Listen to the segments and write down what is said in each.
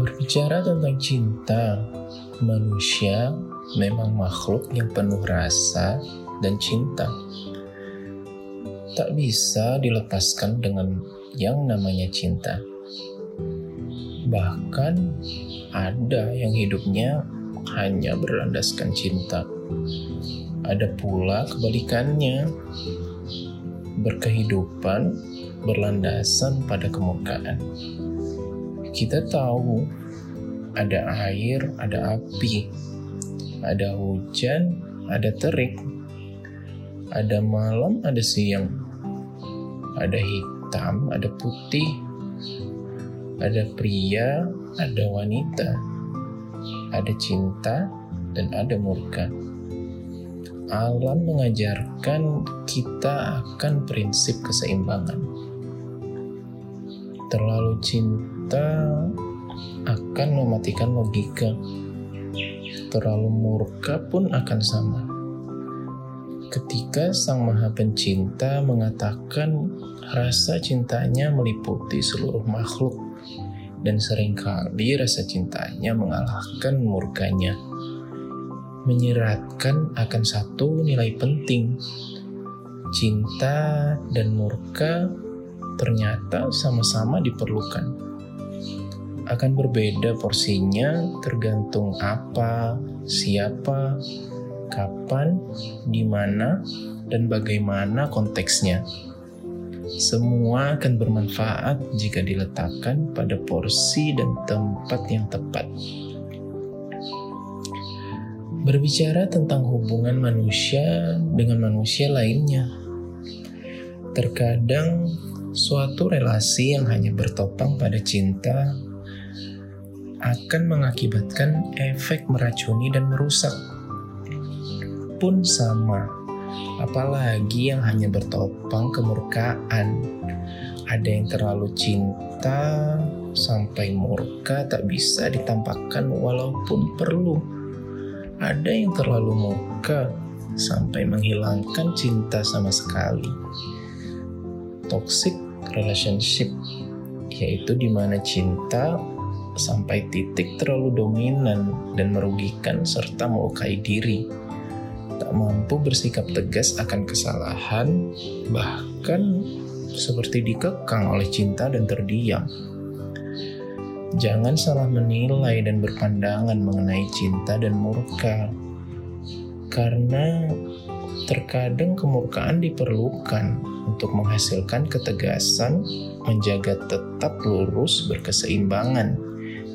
Berbicara tentang cinta, manusia memang makhluk yang penuh rasa dan cinta. Tak bisa dilepaskan dengan yang namanya cinta. Bahkan ada yang hidupnya hanya berlandaskan cinta. Ada pula kebalikannya, berkehidupan berlandasan pada kemurkaan. Kita tahu ada air, ada api, ada hujan, ada terik, ada malam, ada siang, ada hitam, ada putih, ada pria, ada wanita, ada cinta, dan ada murka. Alam mengajarkan kita akan prinsip keseimbangan. Terlalu cinta akan mematikan logika. Terlalu murka pun akan sama. Ketika Sang Maha Pencinta mengatakan rasa cintanya meliputi seluruh makhluk, dan sering kali rasa cintanya mengalahkan murkanya, menyeratkan akan satu nilai penting. Cinta dan murka ternyata sama-sama diperlukan akan berbeda porsinya tergantung apa, siapa, kapan, di mana, dan bagaimana konteksnya. Semua akan bermanfaat jika diletakkan pada porsi dan tempat yang tepat. Berbicara tentang hubungan manusia dengan manusia lainnya, terkadang suatu relasi yang hanya bertopang pada cinta akan mengakibatkan efek meracuni dan merusak. Pun sama, apalagi yang hanya bertopang kemurkaan. Ada yang terlalu cinta sampai murka tak bisa ditampakkan walaupun perlu. Ada yang terlalu murka sampai menghilangkan cinta sama sekali. Toxic relationship yaitu di mana cinta sampai titik terlalu dominan dan merugikan serta melukai diri. Tak mampu bersikap tegas akan kesalahan, bahkan seperti dikekang oleh cinta dan terdiam. Jangan salah menilai dan berpandangan mengenai cinta dan murka, karena terkadang kemurkaan diperlukan untuk menghasilkan ketegasan, menjaga tetap lurus berkeseimbangan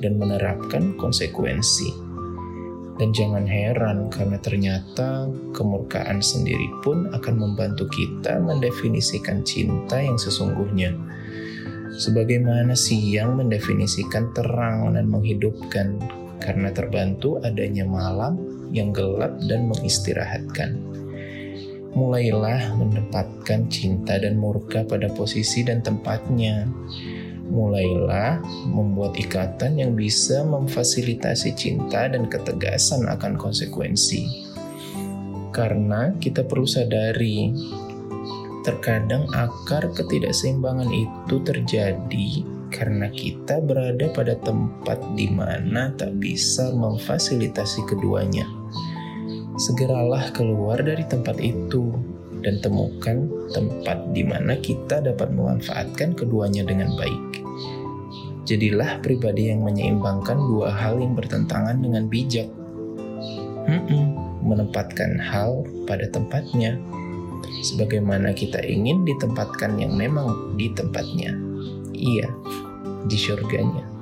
dan menerapkan konsekuensi. Dan jangan heran karena ternyata kemurkaan sendiri pun akan membantu kita mendefinisikan cinta yang sesungguhnya. Sebagaimana siang mendefinisikan terang dan menghidupkan karena terbantu adanya malam yang gelap dan mengistirahatkan. Mulailah menempatkan cinta dan murka pada posisi dan tempatnya mulailah membuat ikatan yang bisa memfasilitasi cinta dan ketegasan akan konsekuensi. Karena kita perlu sadari, terkadang akar ketidakseimbangan itu terjadi karena kita berada pada tempat di mana tak bisa memfasilitasi keduanya. Segeralah keluar dari tempat itu dan temukan tempat di mana kita dapat memanfaatkan keduanya dengan baik. Jadilah pribadi yang menyeimbangkan dua hal yang bertentangan dengan bijak. Hmm-mm, menempatkan hal pada tempatnya, sebagaimana kita ingin ditempatkan yang memang di tempatnya. Iya, di surganya.